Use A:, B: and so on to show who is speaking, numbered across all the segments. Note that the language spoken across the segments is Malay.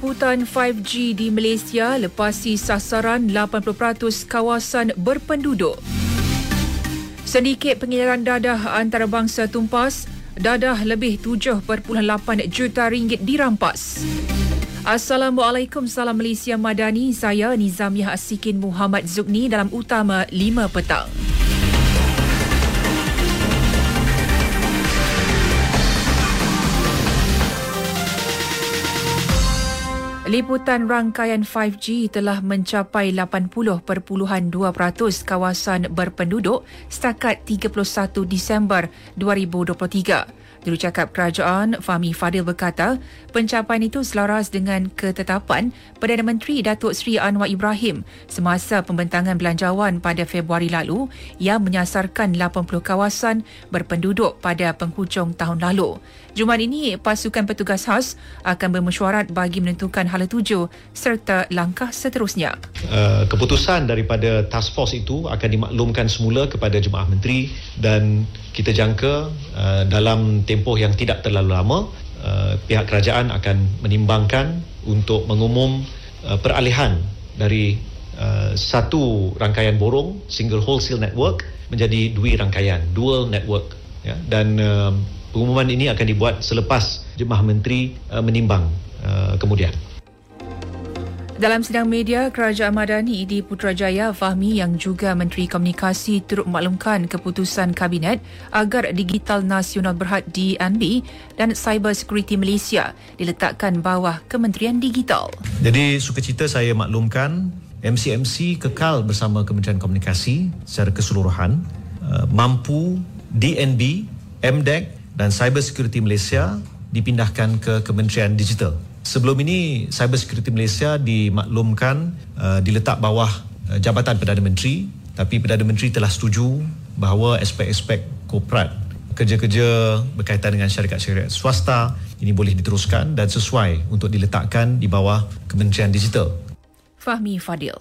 A: Liputan 5G di Malaysia lepasi sasaran 80% kawasan berpenduduk. Sedikit pengiliran dadah antarabangsa tumpas, dadah lebih 7.8 juta ringgit dirampas. Assalamualaikum, salam Malaysia Madani. Saya Nizamiah Asikin Muhammad Zukni dalam Utama 5 Petang. Liputan rangkaian 5G telah mencapai 80.2% kawasan berpenduduk setakat 31 Disember 2023. Jurucakap Kerajaan Fahmi Fadil berkata, pencapaian itu selaras dengan ketetapan Perdana Menteri Datuk Seri Anwar Ibrahim semasa pembentangan belanjawan pada Februari lalu yang menyasarkan 80 kawasan berpenduduk pada penghujung tahun lalu. Jumaat ini, pasukan petugas khas akan bermesyuarat bagi menentukan hala tuju serta langkah seterusnya.
B: Uh, keputusan daripada task force itu akan dimaklumkan semula kepada Jemaah Menteri dan kita jangka uh, dalam tempoh yang tidak terlalu lama uh, pihak kerajaan akan menimbangkan untuk mengumum uh, peralihan dari uh, satu rangkaian borong single wholesale network menjadi dua rangkaian dual network ya. Dan uh, pengumuman ini akan dibuat selepas jemaah menteri uh, menimbang uh, kemudian
A: dalam sidang media, Kerajaan Madani di Putrajaya, Fahmi yang juga Menteri Komunikasi turut maklumkan keputusan Kabinet agar Digital Nasional Berhad DNB dan Cyber Security Malaysia diletakkan bawah Kementerian Digital.
B: Jadi, sukacita saya maklumkan MCMC kekal bersama Kementerian Komunikasi secara keseluruhan uh, mampu DNB, MDEC dan Cyber Security Malaysia dipindahkan ke Kementerian Digital. Sebelum ini Cyber Security Malaysia dimaklumkan uh, diletak bawah uh, Jabatan Perdana Menteri tapi Perdana Menteri telah setuju bahawa aspek-aspek korporat kerja-kerja berkaitan dengan syarikat-syarikat swasta ini boleh diteruskan dan sesuai untuk diletakkan di bawah Kementerian Digital.
A: Fahmi Fadil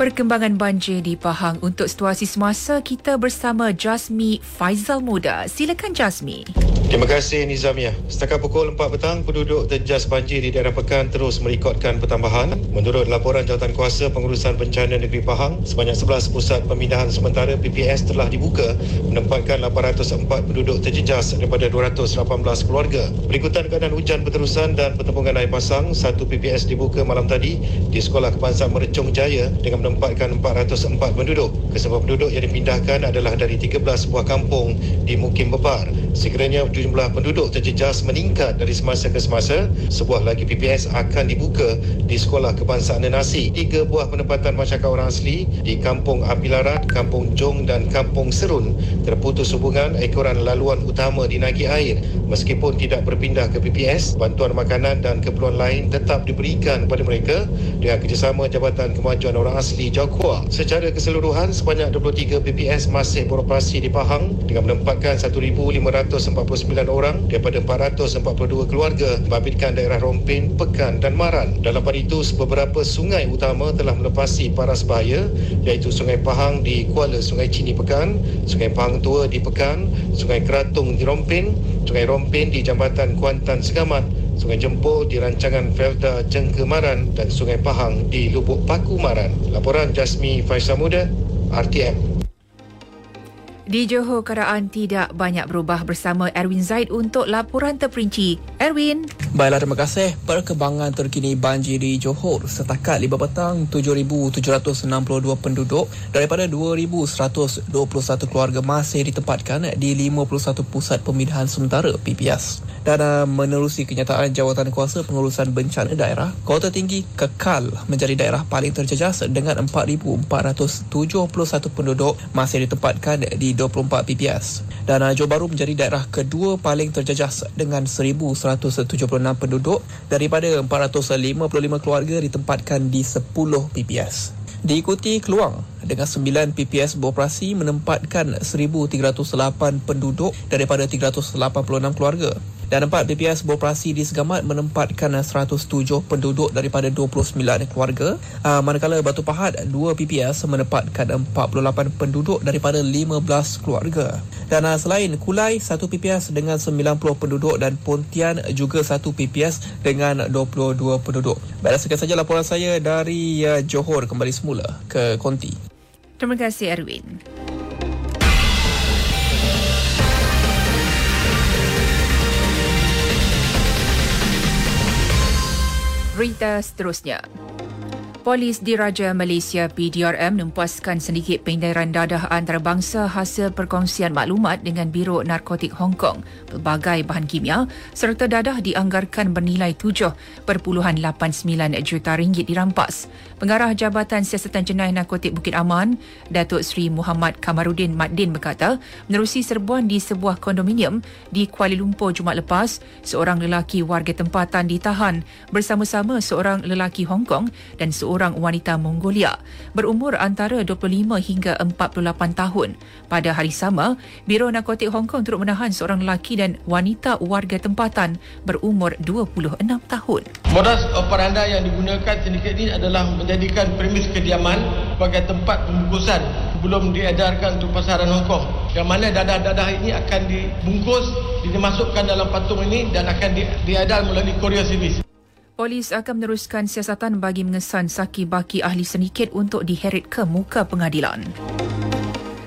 A: perkembangan banjir di Pahang untuk situasi semasa kita bersama Jasmi Faizal Muda. Silakan Jasmi.
C: Terima kasih Nizamiah. Setakat pukul 4 petang, penduduk terjas banjir di daerah Pekan terus merekodkan pertambahan. Menurut laporan Jawatan Kuasa Pengurusan Bencana Negeri Pahang, sebanyak 11 pusat pemindahan sementara PPS telah dibuka menempatkan 804 penduduk terjejas daripada 218 keluarga. Berikutan keadaan hujan berterusan dan pertempuran air pasang, satu PPS dibuka malam tadi di Sekolah Kebangsaan Merecung Jaya dengan menempatkan 404 penduduk. Kesemua penduduk yang dipindahkan adalah dari 13 buah kampung di Mukim Bepar. Sekiranya jumlah penduduk terjejas meningkat dari semasa ke semasa, sebuah lagi PPS akan dibuka di Sekolah Kebangsaan Nasi. Tiga buah penempatan masyarakat orang asli di Kampung Apilarat, Kampung Jong dan Kampung Serun terputus hubungan ekoran laluan utama di Nagi Air. Meskipun tidak berpindah ke PPS, bantuan makanan dan keperluan lain tetap diberikan kepada mereka dengan kerjasama Jabatan Kemajuan Orang Asli di Jakua. Secara keseluruhan, sebanyak 23 PPS masih beroperasi di Pahang dengan menempatkan 1,549 orang daripada 442 keluarga membabitkan daerah Rompin, Pekan dan Maran. Dalam pada itu, beberapa sungai utama telah melepasi paras bahaya iaitu Sungai Pahang di Kuala Sungai Cini Pekan, Sungai Pahang Tua di Pekan, Sungai Keratung di Rompin, Sungai Rompin di Jambatan Kuantan Segamat, Sungai Jempol di rancangan Felda Jengkemaran dan Sungai Pahang di Lubuk Paku Maran. Laporan Jasmi Faisal Muda, RTM.
A: Di Johor, keadaan tidak banyak berubah bersama Erwin Zaid untuk laporan terperinci. Erwin.
D: Baiklah, terima kasih. Perkembangan terkini banjir di Johor. Setakat 5 petang, 7,762 penduduk daripada 2,121 keluarga masih ditempatkan di 51 pusat pemindahan sementara PPS. Dan uh, menerusi kenyataan Jawatan Kuasa Pengurusan Bencana Daerah, Kota Tinggi kekal menjadi daerah paling terjejas dengan 4,471 penduduk masih ditempatkan di 24 PPS. Dan uh, Johor Bahru menjadi daerah kedua paling terjejas dengan 1,176 penduduk daripada 455 keluarga ditempatkan di 10 PPS. Diikuti Keluang dengan 9 PPS beroperasi menempatkan 1,308 penduduk daripada 386 keluarga. Dan empat PPS beroperasi di Segamat menempatkan 107 penduduk daripada 29 keluarga. Uh, manakala Batu Pahat, dua PPS menempatkan 48 penduduk daripada 15 keluarga. Dan uh, selain Kulai, satu PPS dengan 90 penduduk dan Pontian juga satu PPS dengan 22 penduduk. Baiklah, sekian saja laporan saya dari uh, Johor kembali semula ke Konti.
A: Terima kasih Erwin. Berita seterusnya. Polis Diraja Malaysia PDRM mempuaskan sedikit pendedaran dadah antarabangsa hasil perkongsian maklumat dengan Biro Narkotik Hong Kong. Pelbagai bahan kimia serta dadah dianggarkan bernilai 7.89 juta ringgit dirampas. Pengarah Jabatan Siasatan Jenayah Narkotik Bukit Aman, Datuk Seri Muhammad Kamarudin Madin berkata, menerusi serbuan di sebuah kondominium di Kuala Lumpur Jumaat lepas, seorang lelaki warga tempatan ditahan bersama-sama seorang lelaki Hong Kong dan seorang wanita Mongolia berumur antara 25 hingga 48 tahun. Pada hari sama, Biro Narkotik Hong Kong turut menahan seorang lelaki dan wanita warga tempatan berumur 26 tahun.
E: Modus operandi yang digunakan sedikit ini adalah menjadikan premis kediaman sebagai tempat pembungkusan sebelum diedarkan untuk pasaran Hong Kong. Yang mana dadah-dadah ini akan dibungkus, dimasukkan dalam patung ini dan akan diedar melalui Korea Service.
A: Polis akan meneruskan siasatan bagi mengesan saki baki ahli sedikit untuk diheret ke muka pengadilan.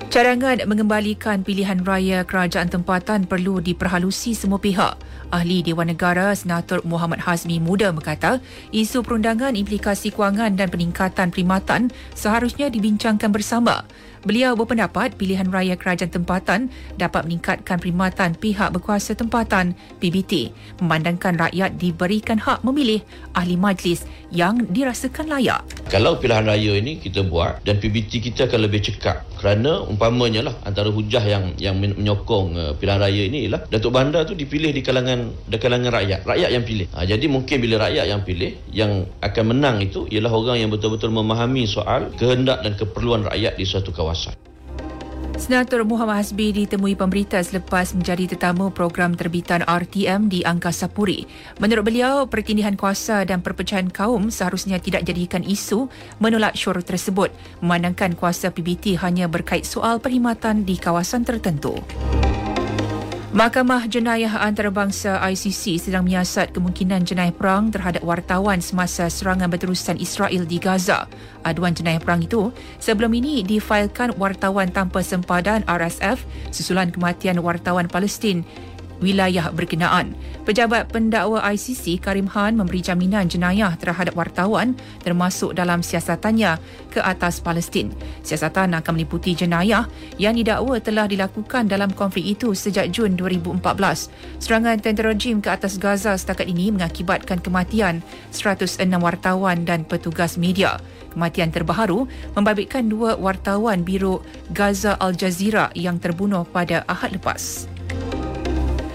A: Cadangan mengembalikan pilihan raya kerajaan tempatan perlu diperhalusi semua pihak. Ahli Dewan Negara Senator Muhammad Hazmi Muda berkata, isu perundangan implikasi kewangan dan peningkatan perkhidmatan seharusnya dibincangkan bersama. Beliau berpendapat pilihan raya kerajaan tempatan dapat meningkatkan perkhidmatan pihak berkuasa tempatan PBT memandangkan rakyat diberikan hak memilih ahli majlis yang dirasakan layak.
F: Kalau pilihan raya ini kita buat dan PBT kita akan lebih cekap kerana umpamanya lah antara hujah yang yang menyokong uh, pilihan raya ini ialah Datuk Bandar tu dipilih di kalangan di kalangan rakyat rakyat yang pilih ha, jadi mungkin bila rakyat yang pilih yang akan menang itu ialah orang yang betul-betul memahami soal kehendak dan keperluan rakyat di suatu kawasan
A: Senator Muhammad Hasbi ditemui pemberita selepas menjadi tetamu program terbitan RTM di Angkasa Puri. Menurut beliau, pertindihan kuasa dan perpecahan kaum seharusnya tidak jadikan isu menolak syur tersebut memandangkan kuasa PBT hanya berkait soal perkhidmatan di kawasan tertentu. Mahkamah Jenayah Antarabangsa ICC sedang menyiasat kemungkinan jenayah perang terhadap wartawan semasa serangan berterusan Israel di Gaza. Aduan jenayah perang itu sebelum ini difailkan wartawan tanpa sempadan RSF susulan kematian wartawan Palestin wilayah berkenaan. Pejabat pendakwa ICC Karim Han memberi jaminan jenayah terhadap wartawan termasuk dalam siasatannya ke atas Palestin. Siasatan akan meliputi jenayah yang didakwa telah dilakukan dalam konflik itu sejak Jun 2014. Serangan tentera rejim ke atas Gaza setakat ini mengakibatkan kematian 106 wartawan dan petugas media. Kematian terbaru membabitkan dua wartawan Biro Gaza Al Jazeera yang terbunuh pada Ahad lepas.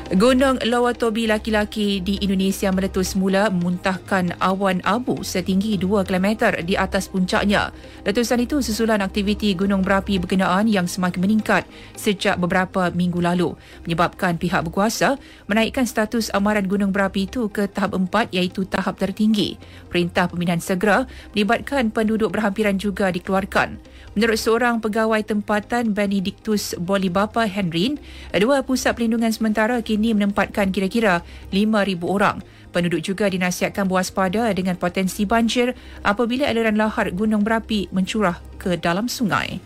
A: Gunung Lawatobi laki-laki di Indonesia meletus semula memuntahkan awan abu setinggi 2 km di atas puncaknya. Letusan itu susulan aktiviti gunung berapi berkenaan yang semakin meningkat sejak beberapa minggu lalu menyebabkan pihak berkuasa menaikkan status amaran gunung berapi itu ke tahap 4 iaitu tahap tertinggi. Perintah pemindahan segera melibatkan penduduk berhampiran juga dikeluarkan. Menurut seorang pegawai tempatan Benedictus Bolibapa Henrin, dua pusat pelindungan sementara kini menempatkan kira-kira 5,000 orang. Penduduk juga dinasihatkan berwaspada dengan potensi banjir apabila aliran lahar gunung berapi mencurah ke dalam sungai.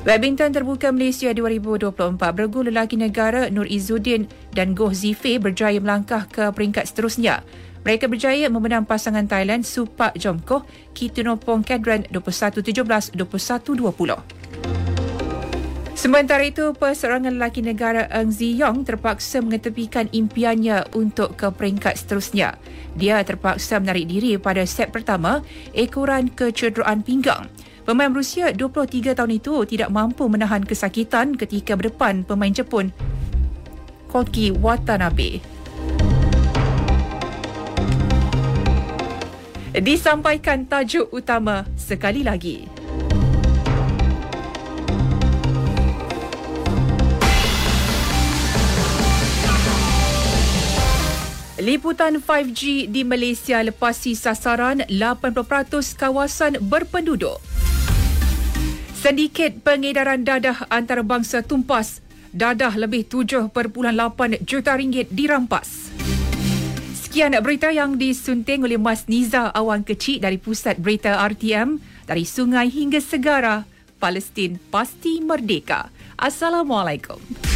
A: Badminton terbuka Malaysia 2024 bergu lelaki negara Nur Izzuddin dan Goh Zife berjaya melangkah ke peringkat seterusnya. Mereka berjaya memenang pasangan Thailand Supak Jomkoh Kitunopong Kadran 21-17, 21-20. Sementara itu, peserangan lelaki negara Eng Zi Yong terpaksa mengetepikan impiannya untuk ke peringkat seterusnya. Dia terpaksa menarik diri pada set pertama ekoran kecederaan pinggang. Pemain berusia 23 tahun itu tidak mampu menahan kesakitan ketika berdepan pemain Jepun Koki Watanabe. disampaikan tajuk utama sekali lagi. Liputan 5G di Malaysia lepasi sasaran 80% kawasan berpenduduk. Sindiket pengedaran dadah antarabangsa tumpas. Dadah lebih 7.8 juta ringgit dirampas. Sekian berita yang disunting oleh Mas Niza Awan Kecil dari Pusat Berita RTM dari sungai hingga segara. Palestin pasti merdeka. Assalamualaikum.